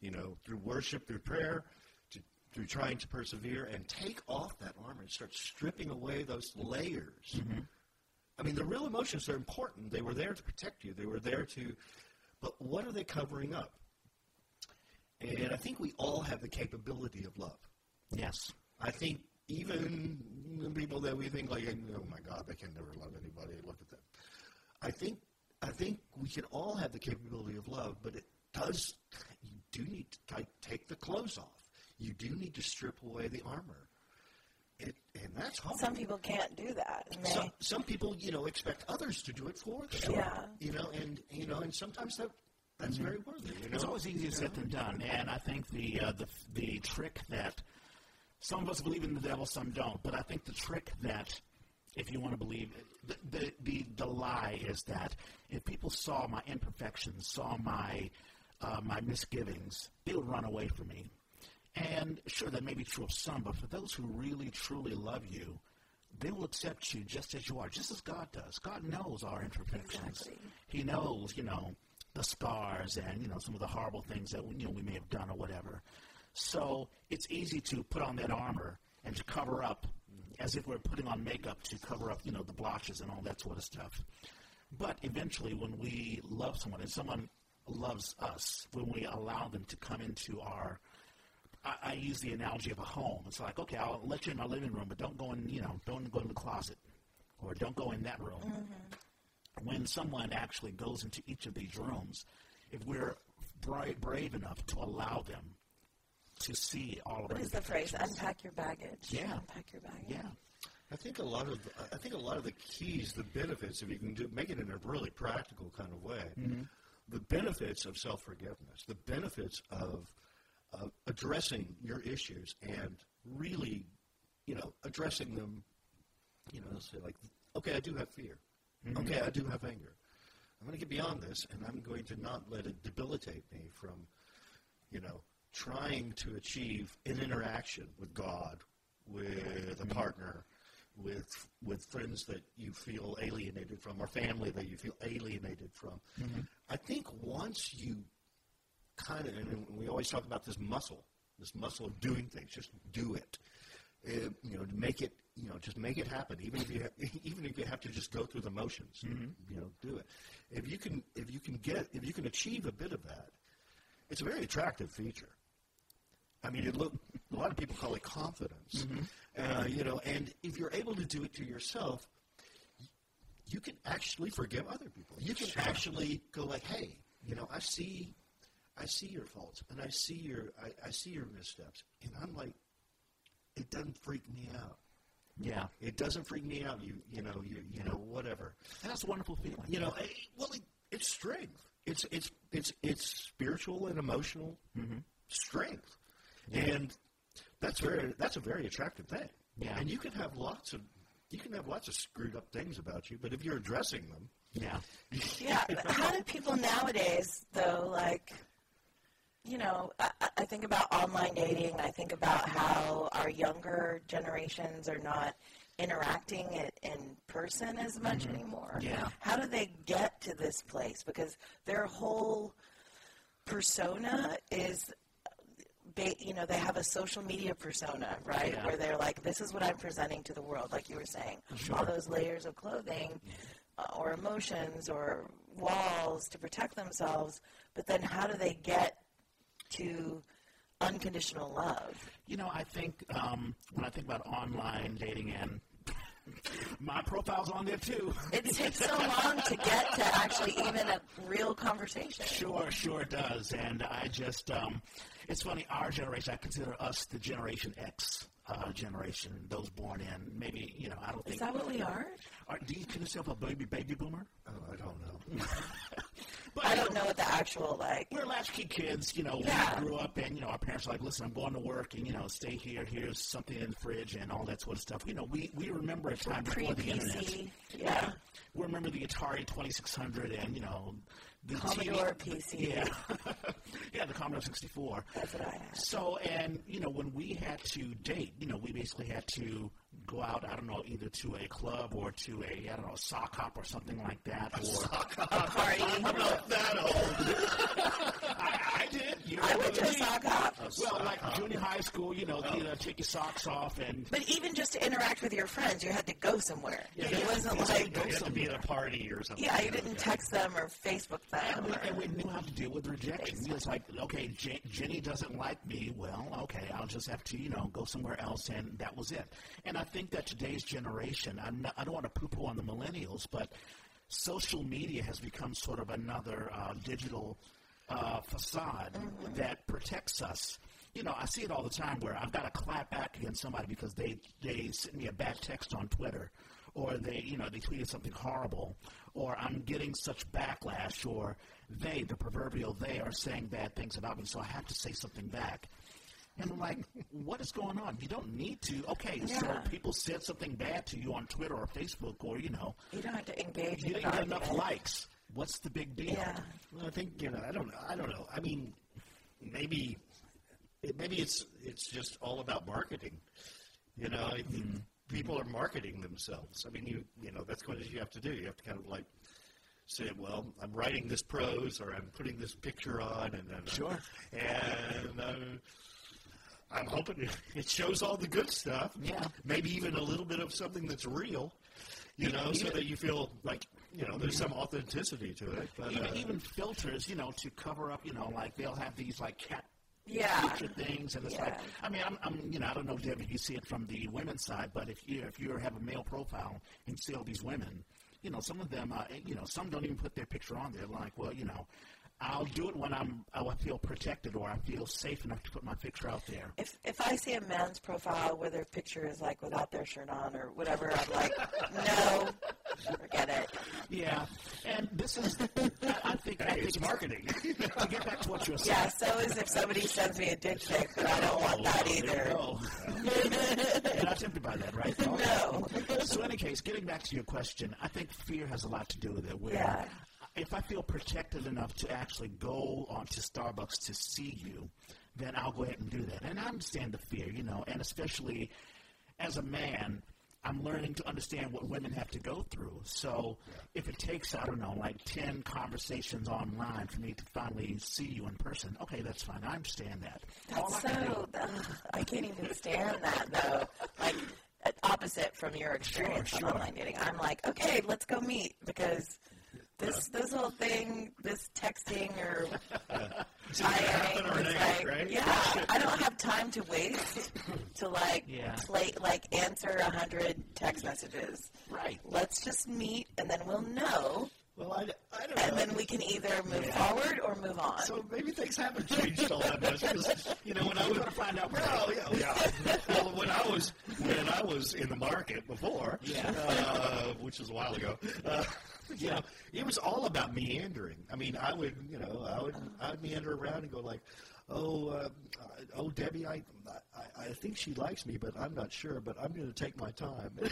you know, through worship, through prayer, to, through trying to persevere, and take off that armor and start stripping away those layers. Mm-hmm. I mean, the real emotions are important. They were there to protect you. They were there to, but what are they covering up? And I think we all have the capability of love. Yes. I think even the people that we think like, oh my God, they can never love anybody. Look at them. I think I think we can all have the capability of love, but it does. You do need to t- take the clothes off. You do need to strip away the armor. It, and that's hard. Some people can't do that. Some, some people, you know, expect others to do it for them. Yeah. You know, and you know, and sometimes that that's very worthy. You know, It's always easier said than done, and I think the uh, the the trick that some of us believe in the devil, some don't, but I think the trick that if you want to believe the, the the the lie is that if people saw my imperfections, saw my uh, my misgivings, they would run away from me. And sure, that may be true of some, but for those who really truly love you, they will accept you just as you are, just as God does. God knows our imperfections. Exactly. He knows, you know, the scars and you know some of the horrible things that you know we may have done or whatever. So it's easy to put on that armor and to cover up, as if we're putting on makeup to cover up, you know, the blotches and all that sort of stuff. But eventually, when we love someone and someone loves us, when we allow them to come into our I, I use the analogy of a home. It's like, okay, I'll let you in my living room, but don't go in, you know, don't go in the closet, or don't go in that room. Mm-hmm. When someone actually goes into each of these rooms, if we're brave enough to allow them to see all of What our is the phrase? imperfections. Unpack your baggage. Yeah. Unpack your baggage. Yeah. I think a lot of I think a lot of the keys, the benefits, if you can do, make it in a really practical kind of way, the benefits of self forgiveness, the benefits of uh, addressing your issues and really, you know, addressing them. You know, say like, okay, I do have fear. Okay, I do have anger. I'm going to get beyond this, and I'm going to not let it debilitate me from, you know, trying to achieve an interaction with God, with a partner, with with friends that you feel alienated from, or family that you feel alienated from. I think once you kind of, and we always talk about this muscle, this muscle of doing things, just do it. Uh, you know, make it, you know, just make it happen. Even if you, have, even if you have to just go through the motions, you know, do it. If you can, if you can get, if you can achieve a bit of that, it's a very attractive feature. I mean, it look, a lot of people call it confidence. Uh, you know, and if you're able to do it to yourself, you can actually forgive other people. You can actually go like, hey, you know, I see, I see your faults, and I see your, I, I see your missteps, and I'm like, it doesn't freak me out. Yeah. It doesn't freak me out. You, you know, you, you know, whatever. That's a wonderful feeling. You know, well, it, it's strength. It's it's it's it's spiritual and emotional strength, and that's very that's a very attractive thing. Yeah. And you can have lots of you can have lots of screwed up things about you, but if you're addressing them, Yeah. Yeah. How do people nowadays, though, like, you know, I, I- I think about online dating. I think about how our younger generations are not interacting it in person as much mm-hmm. anymore. Yeah. How do they get to this place? Because their whole persona is ba- you know, they have a social media persona, right? Yeah. Where they're like, this is what I'm presenting to the world, like you were saying. All those layers of clothing uh, or emotions or walls to protect themselves. But then how do they get to unconditional love? You know, I think um, when I think about online dating and my profile's on there too. It takes so long to get to actually even a real conversation. Sure, sure it does. And I just, um, it's funny, our generation, I consider us the Generation X uh, generation, those born in maybe, you know, I don't think. Is that what we are? Are, do you consider yourself a baby baby boomer? oh, I don't know. But I don't know what the actual, like, We're latchkey kids, you know. Yeah. We grew up, and you know, our parents were like, "Listen, I'm going to work, and you know, stay here. Here's something in the fridge, and all that sort of stuff." You know, we we remember a time before the internet. pre-PC. Yeah. We remember the Atari 2600, and you know, the Commodore TV. PC. Yeah, yeah, the Commodore 64. That's what I had. So, and you know, when we had to date, you know, we basically had to go out. I don't know, either to a club or to a I don't know, sock hop or something like that. A Or A party. I'm not that old. I, I did. You I went to a me? sock hop. Well, like junior high school, you know, you know, take your socks off and But even just to interact with your friends, you had to go somewhere. Yeah, it yeah. wasn't It's like, like- You have to be at a party or something. yeah, you didn't text them or Facebook And them. we, and we knew how to deal with rejection. It's like, okay, J- Jenny doesn't like me. Well, okay, I'll just have to, you know, go somewhere else, and that was it. And I think that today's generation, not, I don't want to poo-poo on the millennials, but social media has become sort of another uh, digital uh, facade that protects us. You know, I see it all the time where I've got to clap back against somebody because they they sent me a bad text on Twitter, or they you know they tweeted something horrible, or I'm getting such backlash, or they the proverbial they are saying bad things about me, so I have to say something back. And I'm like, what is going on? You don't need to. Okay, so people said something bad to you on Twitter or Facebook, or you know, You don't have to engage you didn't get enough likes. What's the big deal? Yeah. Well, I think you know. I don't. know. I don't know. I mean, maybe, it, maybe it's it's just all about marketing. You know, I think people are marketing themselves. I mean, you you know that's what you have to do. You have to kind of like say, well, I'm writing this prose or I'm putting this picture on, and then Sure. and. Uh, I'm hoping it- it shows all the good stuff. Yeah. Maybe even a little bit of something that's real, you know, so Even- that you feel like, you know, there's some authenticity to it. But, Even, uh, even filters, you know, to cover up, you know, like they'll have these like cat Yeah. picture things, and it's Yeah. like, I mean, I'm, I'm, you know, I don't know, Debbie, if you see it from the women's side, but if you if you have a male profile and see all these women, you know, some of them, uh, you know, some don't even put their picture on there. Like, well, you know, I'll do it when I'm I feel protected or I feel safe enough to put my picture out there. If if I see a man's profile where their picture is like without their shirt on or whatever, I'm like, no, forget it. Yeah, and this is, I, I think, I hey, think it's marketing. To get back to what you were saying. Yeah, so is if somebody sends me a dick pic, but I don't want that oh, either. No. You're not tempted by that, right? No. So, in any case, getting back to your question, I think fear has a lot to do with it. Where Yeah. If I feel protected enough to actually go onto Starbucks to see you, then I'll go ahead and do that. And I understand the fear, you know, and especially as a man, I'm learning to understand what women have to go through. So if it takes, I don't know, like 10 conversations online for me to finally see you in person, okay, that's fine. I understand that. That's I do- so. Ugh, I can't even stand that though. Like uh, opposite from your experience Sure, sure. online dating. I'm like, okay, let's go meet because this this whole thing, this texting or happen IMing, it's like, right? yeah, I don't have time to waste to like Yeah. play like answer a hundred text messages. Right. Let's just meet and then we'll know, well, I, I don't know. and then we can either move forward or move on. so maybe things haven't changed all that much because you know when I was gonna find out. Well, yeah, oh, yeah. was in the market before, Yeah. uh, which was a while ago, uh, you know, it was all about meandering. I mean, I would, you know, I would, I would meander around and go like, oh, uh, oh, Debbie, I, I, I think she likes me, but I'm not sure. But I'm going to take my time.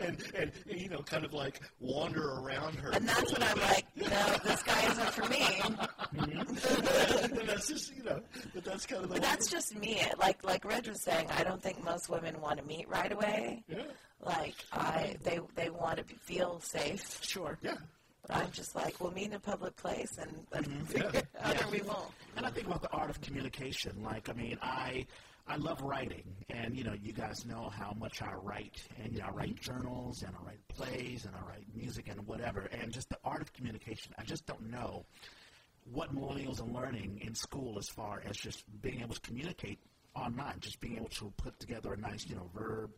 and, and you know, kind of like wander around her. and that's when I'm like, no, this guy isn't for me. and that's just, you know, but that's kind of the. But that's just me. Like like Reg was saying, I don't think most women want to meet right away. yeah, Like I, they they want to be, feel safe. Sure. yeah. But I'm just like, we'll meet in a public place and mm-hmm. then Yeah. Yeah. we won't. And I think about the art of communication. Like, I mean, I I love writing, and you know, you guys know how much I write, and you know, I write mm-hmm. journals, and I write plays, and I write music, and whatever. And just the art of communication. I just don't know what millennials are learning in school as far as just being able to communicate online, just being able to put together a nice, you know, verb,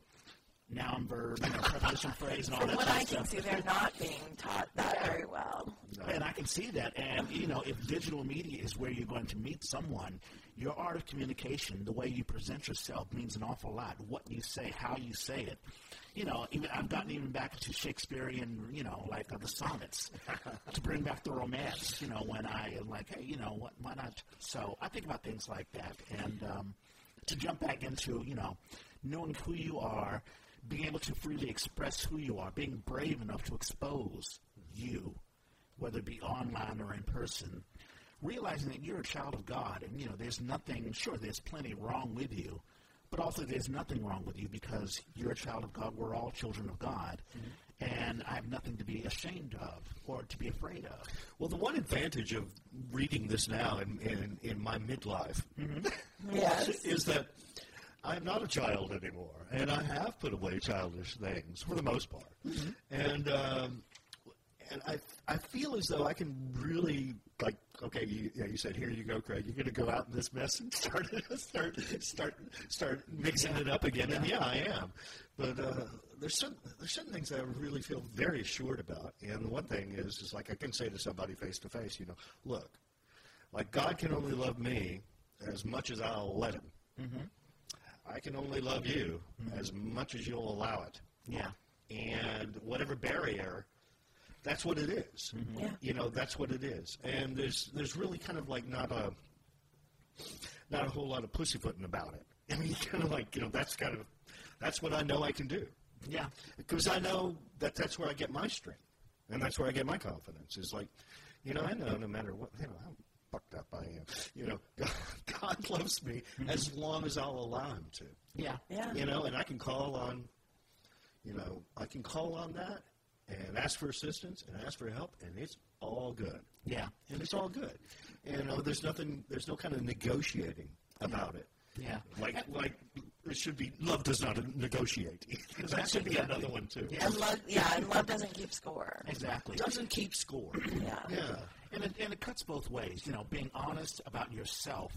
noun, verb, you know, preposition, phrase, and all From that. what I can stuff. see, they're not being taught that very well. And I can see that. And, you know, if digital media is where you're going to meet someone, your art of communication, the way you present yourself, means an awful lot. What you say, how you say it. You know, even I've gotten even back to Shakespearean, you know, like uh, the sonnets, to bring back the romance. You know, when I am like, hey, you know, what, why not? So I think about things like that, and um, to jump back into, you know, knowing who you are, being able to freely express who you are, being brave enough to expose you whether it be online or in person, realizing that you're a child of God and, you know, there's nothing, sure, there's plenty wrong with you, but also there's nothing wrong with you because you're a child of God. We're all children of God. Mm-hmm. And I have nothing to be ashamed of or to be afraid of. Well, the one advantage of reading this now in, in, in my midlife mm-hmm. Yes. is that I'm not a child anymore, and I have put away childish things for the most part. And um, and I I feel as though I can really like okay, you, yeah, you said here you go, Craig. You're going to go out in this mess and start start start start mixing it up again. And yeah, I am. But uh, there's certain there's certain things that I really feel very assured about. And one thing is is like I can say to somebody face to face, you know, look, like God can only love me as much as I'll let Him. I can only love you as much as you'll allow it Yeah. and whatever barrier, that's what it is. Mm-hmm. Yeah. You know, that's what it is. And there's there's really kind of like not a not a whole lot of pussyfooting about it. I mean, kind of like you know, that's kind of that's what I know I can do. Yeah. because I know that that's where I get my strength, and that's where I get my confidence. Is like, you know, I know no matter what, you know, how fucked up I am, you know, God, God loves me as long as I'll allow Him to. Yeah. Yeah. You know, and I can call on, you know, I can call on that and ask for assistance and ask for help, and it's all good. Yeah. And it's all good. And, you know, there's nothing, there's no kind of negotiating about it. Yeah. Like, like it should be. Love does not negotiate. that should be another one too. And love, yeah, and love doesn't keep score. Exactly. Doesn't keep score. Yeah. Yeah. And it, and it cuts both ways. You know, being honest about yourself.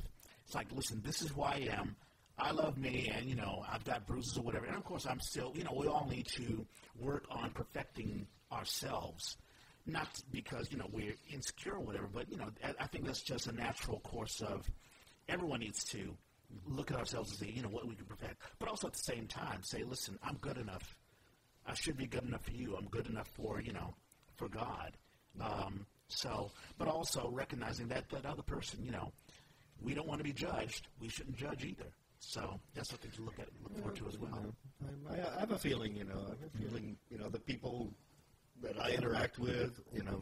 It's like, listen, this is who I am. I love me, and you know, I've got bruises or whatever. And of course, I'm still. You know, we all need to work on perfecting ourselves. Not because you know we're insecure or whatever, but you know, I, I think that's just a natural course of. Everyone needs to look at ourselves and see, you know, what we can perfect. But also at the same time, say, listen, I'm good enough. I should be good enough for you. I'm good enough for you know, for God. Um, so, but also recognizing that that other person, you know, we don't want to be judged. We shouldn't judge either. So that's something to look at, look forward to as well. I, I have a feeling, you know, I have a feeling, you know, the people that I interact with, you know,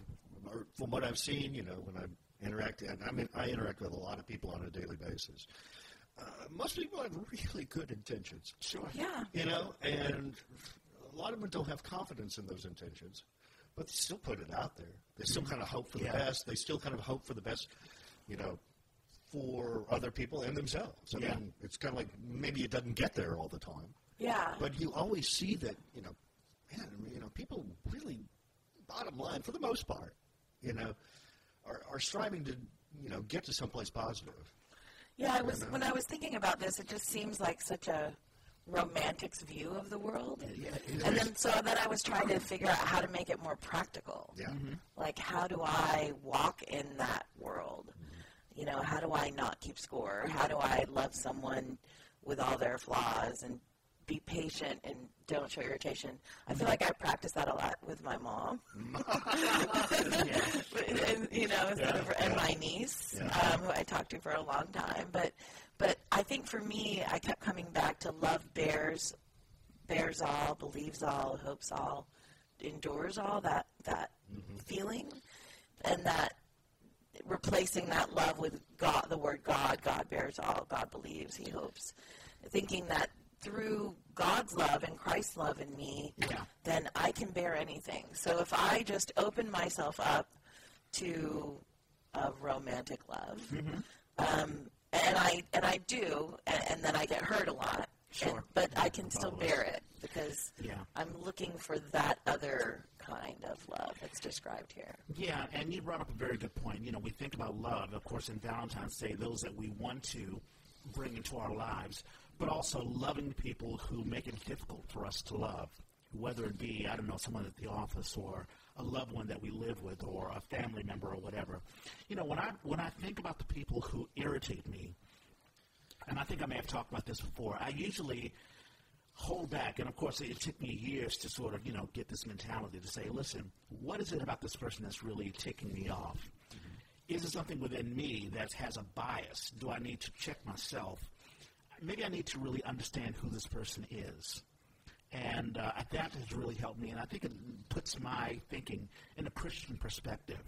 are, from what I've seen, you know, when I interact, and I mean, I interact with a lot of people on a daily basis. Uh, most people have really good intentions. Sure. Yeah. You know, and a lot of them don't have confidence in those intentions, but they still put it out there. They still kind of hope for the Yeah. best. They still kind of hope for the best, you know, for other people and themselves. I Yeah. mean, it's kind of like maybe it doesn't get there all the time, Yeah. but you always see that, you know, man, you know, people really, bottom line, for the most part, you know, are, are striving to, you know, get to someplace positive. Yeah, I was when I was thinking about this, it just seems like such a romantic's view of the world. Yeah. And then so then I was trying to figure out how to make it more practical. Yeah. Mm-hmm. Like how do I walk in that world? You know, how do I not keep score? How do I love someone with all their flaws and be patient and don't show irritation? I feel like I practice that a lot with my mom. and, you know, of, and my niece, um, who I talked to for a long time. But, but I think for me, I kept coming back to love bears, bears all, believes all, hopes all, endures all. That that feeling, and that replacing that love with God, the word God. God bears all. God believes. He hopes. Thinking that through God's love and Christ's love in me, Yeah. then I can bear anything. So if I just open myself up to a romantic love, um, and I and I do, and, and then I get hurt a lot. Sure. and- but I can still bear it because Yeah. I'm looking for that other kind of love that's described here. Yeah, and you brought up a very good point. You know, we think about love, of course, in Valentine's Day, those that we want to bring into our lives, but also loving people who make it difficult for us to love, whether it be, I don't know, someone at the office or a loved one that we live with or a family member or whatever. You know, when I when I think about the people who irritate me, and I think I may have talked about this before, I usually hold back. And of course, it took me years to sort of, you know, get this mentality to say, listen, what is it about this person that's really ticking me off? Mm-hmm. Is it something within me that has a bias? Do I need to check myself? Maybe I need to really understand who this person is. And uh, that has really helped me. And I think it puts my thinking in a Christian perspective.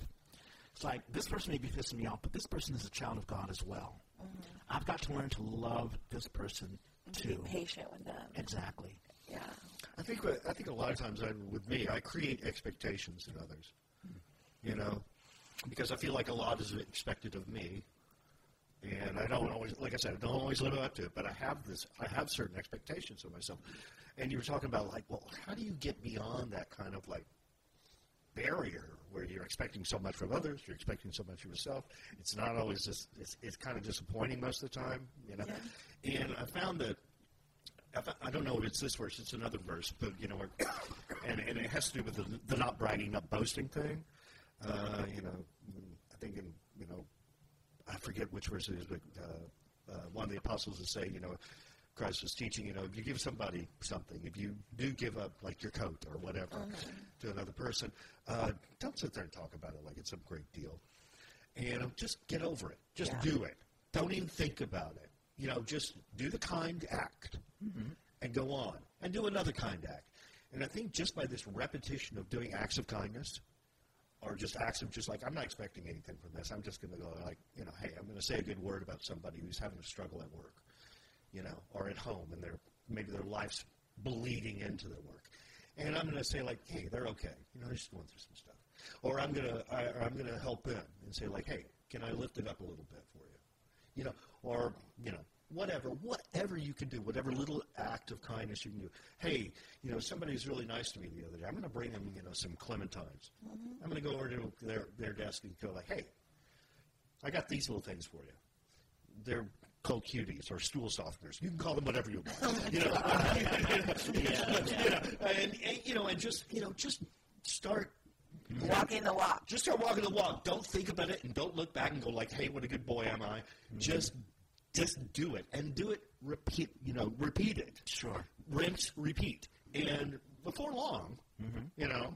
It's like this person may be pissing me off, but this person is a child of God as well. I've got to learn to love this person Be too. patient with them. Exactly. Yeah. I think what- I think a lot of times I, with me, I create expectations in others. You know, because I feel like a lot is expected of me, and I don't always, like I said, I don't always live up to it. But I have this, I have certain expectations of myself. And you were talking about like, well, how do you get beyond that kind of like barrier where you're expecting so much from others, you're expecting so much of yourself. It's not always just, it's, it's kind of disappointing most of the time, you know. And I found that I don't know if it's this verse, it's another verse, but you know, where, and, and it has to do with the, the not bragging, not boasting thing. Uh, you know, I think in, I forget which verse it is, but uh, uh, one of the apostles is saying, you know, Christ was teaching, you know, if you give somebody something, if you do give up like your coat or whatever to another person, uh, don't sit there and talk about it like it's some great deal. And just get over it. Just Yeah. do it. don't even think about it. You know, just do the kind act and go on and do another kind act. And I think just by this repetition of doing acts of kindness, or just acts of just like I'm not expecting anything from this. I'm just going to go like you know, hey, I'm going to say a good word about somebody who's having a struggle at work, you know, or at home, and they're maybe their life's bleeding into their work, and I'm going to say like, hey, they're okay, you know, they're just going through some stuff, or I'm going to I, or I'm going to help them and say like, hey, can I lift it up a little bit for you, you know, or you know, whatever, whatever you can do, whatever little act of kindness you can do. Hey, you know, somebody was really nice to me the other day. I'm going to bring them, you know, some clementines. Mm-hmm. I'm going to go over to their, their desk and go like, hey, I got these little things for you. They're called cuties or stool softeners. You can call them whatever you want. you know, you know, and, and you know, and just you know, just start Walking the walk. just start walking the walk. Don't think about it and don't look back and go like, "Hey, what a good boy am I?" Mm-hmm. Just, just do it and do it. Repeat, you know, repeat it. Sure. Rinse, repeat, and before long, you know,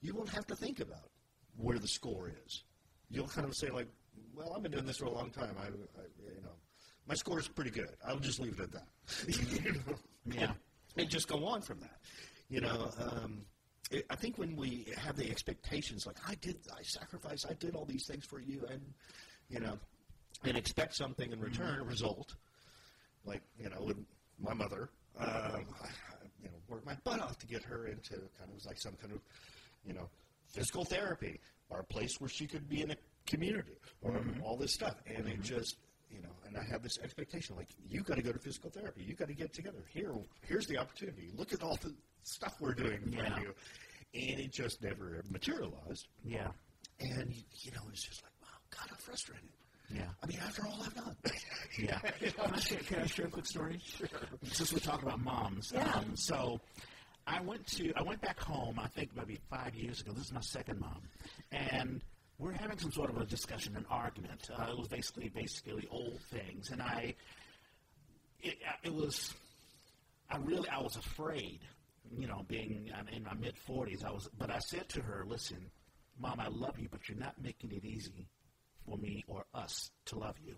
you won't have to think about where the score is. You'll kind of say like, "Well, I've been doing this for a long time. I, I you know, my score is pretty good. I'll just leave it at that." You know? Yeah. and just go on from that. You know, um, it, I think when we have the expectations, like I did, I sacrificed, I did all these things for you, and you know, and expect something in return, a result. Like you know, with my mother, um, I, you know, worked my butt off to get her into kind of like some kind of, you know, physical therapy or a place where she could be in a community or all this stuff, and it just. You know, and I have this expectation, like you got to go to physical therapy. You got to get together. Here, here's the opportunity. Look at all the stuff we're doing for Yeah. you, and it just never materialized. Yeah. And you know, it's just like, wow, God, I'm frustrated. Yeah. I mean, after all I've done. Yeah. Can I share, can I share a quick story? Sure. Since we're talking about moms. Yeah. Um, so I went to I went back home, I think maybe five years ago. This is my second mom. And we're having some sort of a discussion, an argument. Uh, it was basically basically old things. And I it, it was I really I was afraid, you know, being um, in my mid forties. I was, but I said to her, "Listen, Mom, I love you, but you're not making it easy for me or us to love you."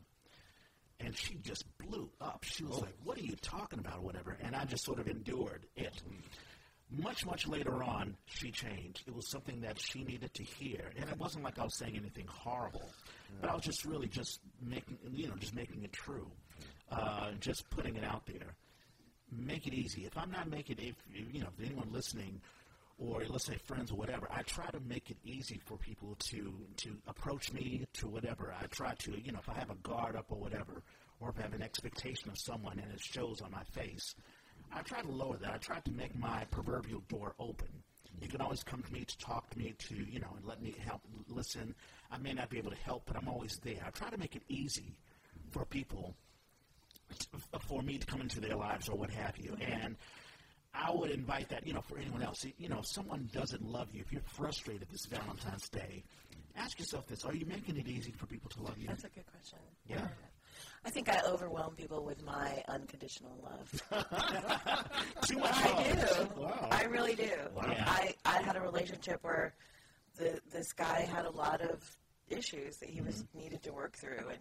And she just blew up. She was like, "What are you talking about?" or whatever. And I just sort of endured it. Much, much later on, she changed. It was something that she needed to hear, and it wasn't like I was saying anything horrible, but I was just really just making, you know, just making it true, uh, just putting it out there. Make it easy. If I'm not making, if you know, if anyone listening, or let's say friends or whatever, I try to make it easy for people to to approach me to whatever. I try to, you know, if I have a guard up or whatever, or if I have an expectation of someone and it shows on my face, I try to lower that. I try to make my proverbial door open. You can always come to me to talk to me to, you know, and let me help listen. I may not be able to help, but I'm always there. I try to make it easy for people t- for me to come into their lives or what have you. And I would invite that, you know, for anyone else. You know, if someone doesn't love you, if you're frustrated this Valentine's Day, ask yourself this: Are you making it easy for people to love you? That's a good question. Yeah. I think I overwhelm people with my unconditional love. Too much I do. I really do. Yeah. I, I had a relationship where the this guy had a lot of issues that he was mm-hmm. needed to work through, and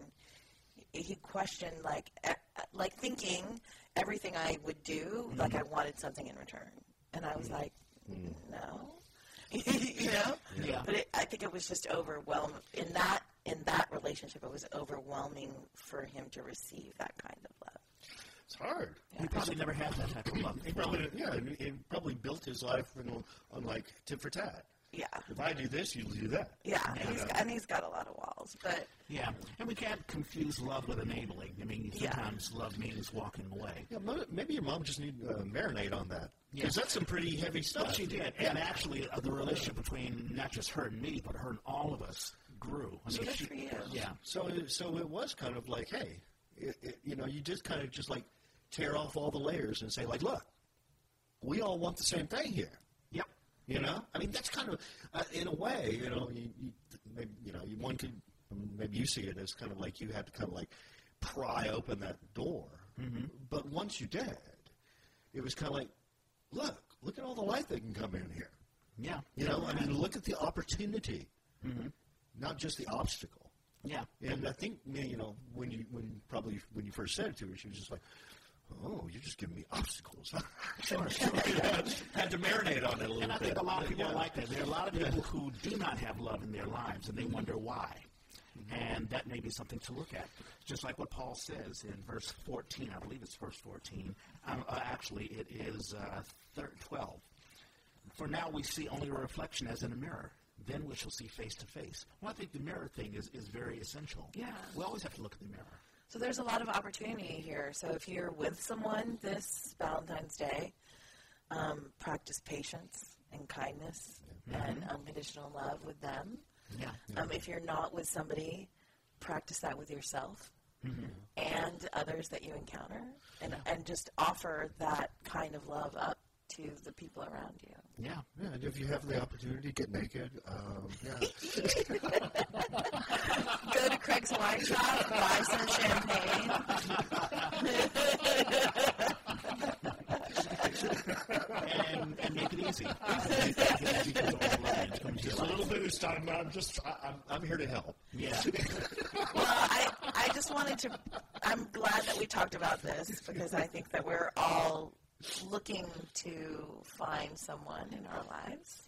he, he questioned like like thinking everything I would do like mm-hmm. I wanted something in return, and I was mm-hmm. like, mm-hmm. no, you know. Yeah. But it, I think it was just overwhelming in that in that relationship. It was overwhelming for him to receive that kind of love. It's hard. He probably never had that type of love. He probably, yeah, and he probably built his life on, on like tit for tat. Yeah. If I do this, you do that. Yeah, and he's, got, and he's got a lot of walls, but Yeah, and we can't confuse love with enabling. I mean, Yeah. sometimes love means walking away. Yeah, maybe your mom just need uh, marinate on that because that's some pretty heavy stuff. She did, and actually, uh, the relationship between not just her and me, but her and all of us grew. I So mean, good she- for you. Yeah, So, it, so it was kind of like, hey, it, it, you know, you just kind of just like tear off all the layers and say, like, look, we all want the same thing here. You know, I mean, that's kind of, uh, in a way, you know, you, you, maybe, you know, you, one could, maybe you see it as kind of like you had to kind of like pry open that door. But once you did, it was kind of like, look, look at all the light that can come in here. yeah, You know, I mean, look at the opportunity, not just the obstacle. Yeah. And I think you know when you when probably when you first said it to her, she was just like, "Oh, you're just giving me obstacles." Sure, sure. had, had to marinate on it a little And I bit. think a lot of people Yeah. are like that. There are a lot of people who do not have love in their lives, and they wonder why. And that may be something to look at. Just like what Paul says in verse 14, I believe it's verse 14. Um, uh, actually, it is uh, thir 12. For now we see only a reflection as in a mirror. Then we shall see face to face. Well, I think the mirror thing is, is very essential. Yeah. We always have to look at the mirror. So there's a lot of opportunity here. So if you're with someone this Valentine's Day, um, practice patience and kindness and unconditional love with them. Yeah. Um, if you're not with somebody, practice that with yourself and others that you encounter, and and just offer that kind of love up to the people around you. Yeah. Yeah, and if you have the opportunity, get naked. Um, yeah. Go to Craig's wine shop, buy some champagne. And, and make it easy. Make it easy for all the love to come to your Just a life. little boost. I'm, I'm just I, I'm, I'm here to help. Yeah. Well, I, I just wanted to. I'm glad that we talked about this because I think that we're all looking to find someone in our lives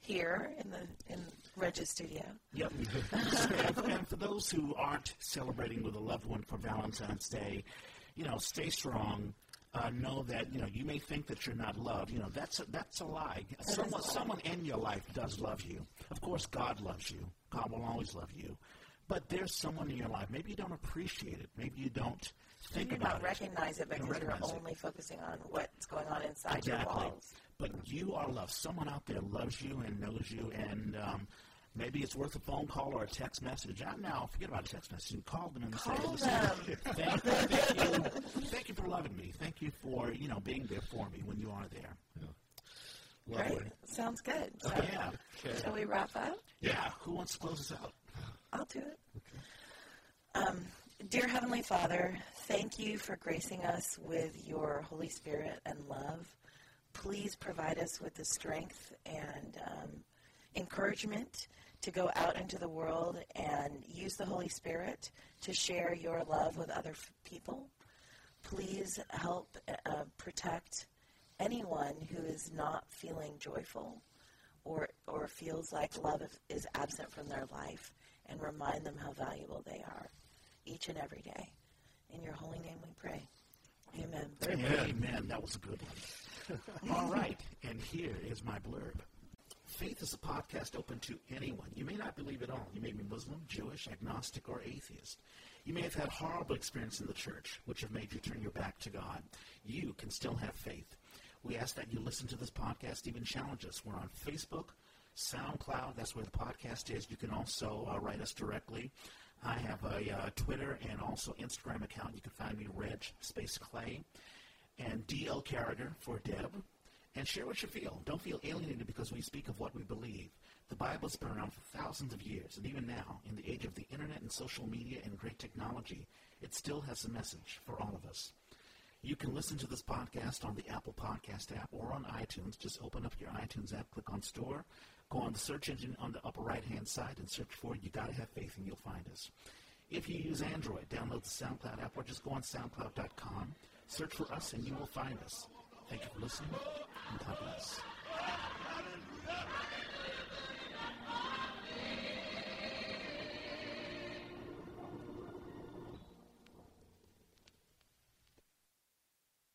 here in the in Reg's studio. Yep. and, and for those who aren't celebrating with a loved one for Valentine's Day, you know, stay strong. Uh, know that you know you may think that you're not loved. You know that's a, that's a lie. Someone someone in your life does love you. Of course, God loves you. God will always love you. But there's someone in your life. Maybe you don't appreciate it. Maybe you don't think You about not it. recognize it You don't because you're recognize it. only focusing on what's going on inside your Exactly. walls. But you are loved. Someone out there loves you and knows you, and um, maybe it's worth a phone call or a text message. I now forget about a text message. You call them and say, Call "Listen, them. thank, thank you, thank you for loving me. Thank you for you know being there for me when you are there." Lovely. Great. Sounds good. So, Yeah, shall we wrap up? yeah. Who wants to close us out? I'll do it. Um, dear Heavenly Father, thank you for gracing us with your Holy Spirit and love. Please provide us with the strength and um, encouragement to go out into the world and use the Holy Spirit to share your love with other f- people. Please help uh, protect anyone who is not feeling joyful or, or feels like love is absent from their life and remind them how valuable they are each and every day. In your holy name we pray. Amen. Amen. That was a good one. All right, and here is my blurb. Faith is a podcast open to anyone. You may not believe at all. You may be Muslim, Jewish, agnostic, or atheist. You may have had horrible experience in the church, which have made you turn your back to God. You can still have faith. We ask that you listen to this podcast, even challenge us. We're on Facebook, SoundCloud. That's where the podcast is. You can also uh, write us directly. I have a uh, Twitter and also Instagram account. You can find me Reg Space Clay and DL Carragher for Deb. And share what you feel. Don't feel alienated because we speak of what we believe. The Bible's been around for thousands of years, and even now, in the age of the internet and social media and great technology, it still has a message for all of us. You can listen to this podcast on the Apple Podcast app or on iTunes. Just open up your iTunes app, click on Store, Go on the search engine on the upper right hand side and search for You Gotta Have Faith and you'll find us. If you use Android, download the SoundCloud app or just go on SoundCloud.com, search for us, and you will find us. Thank you for listening, and God bless.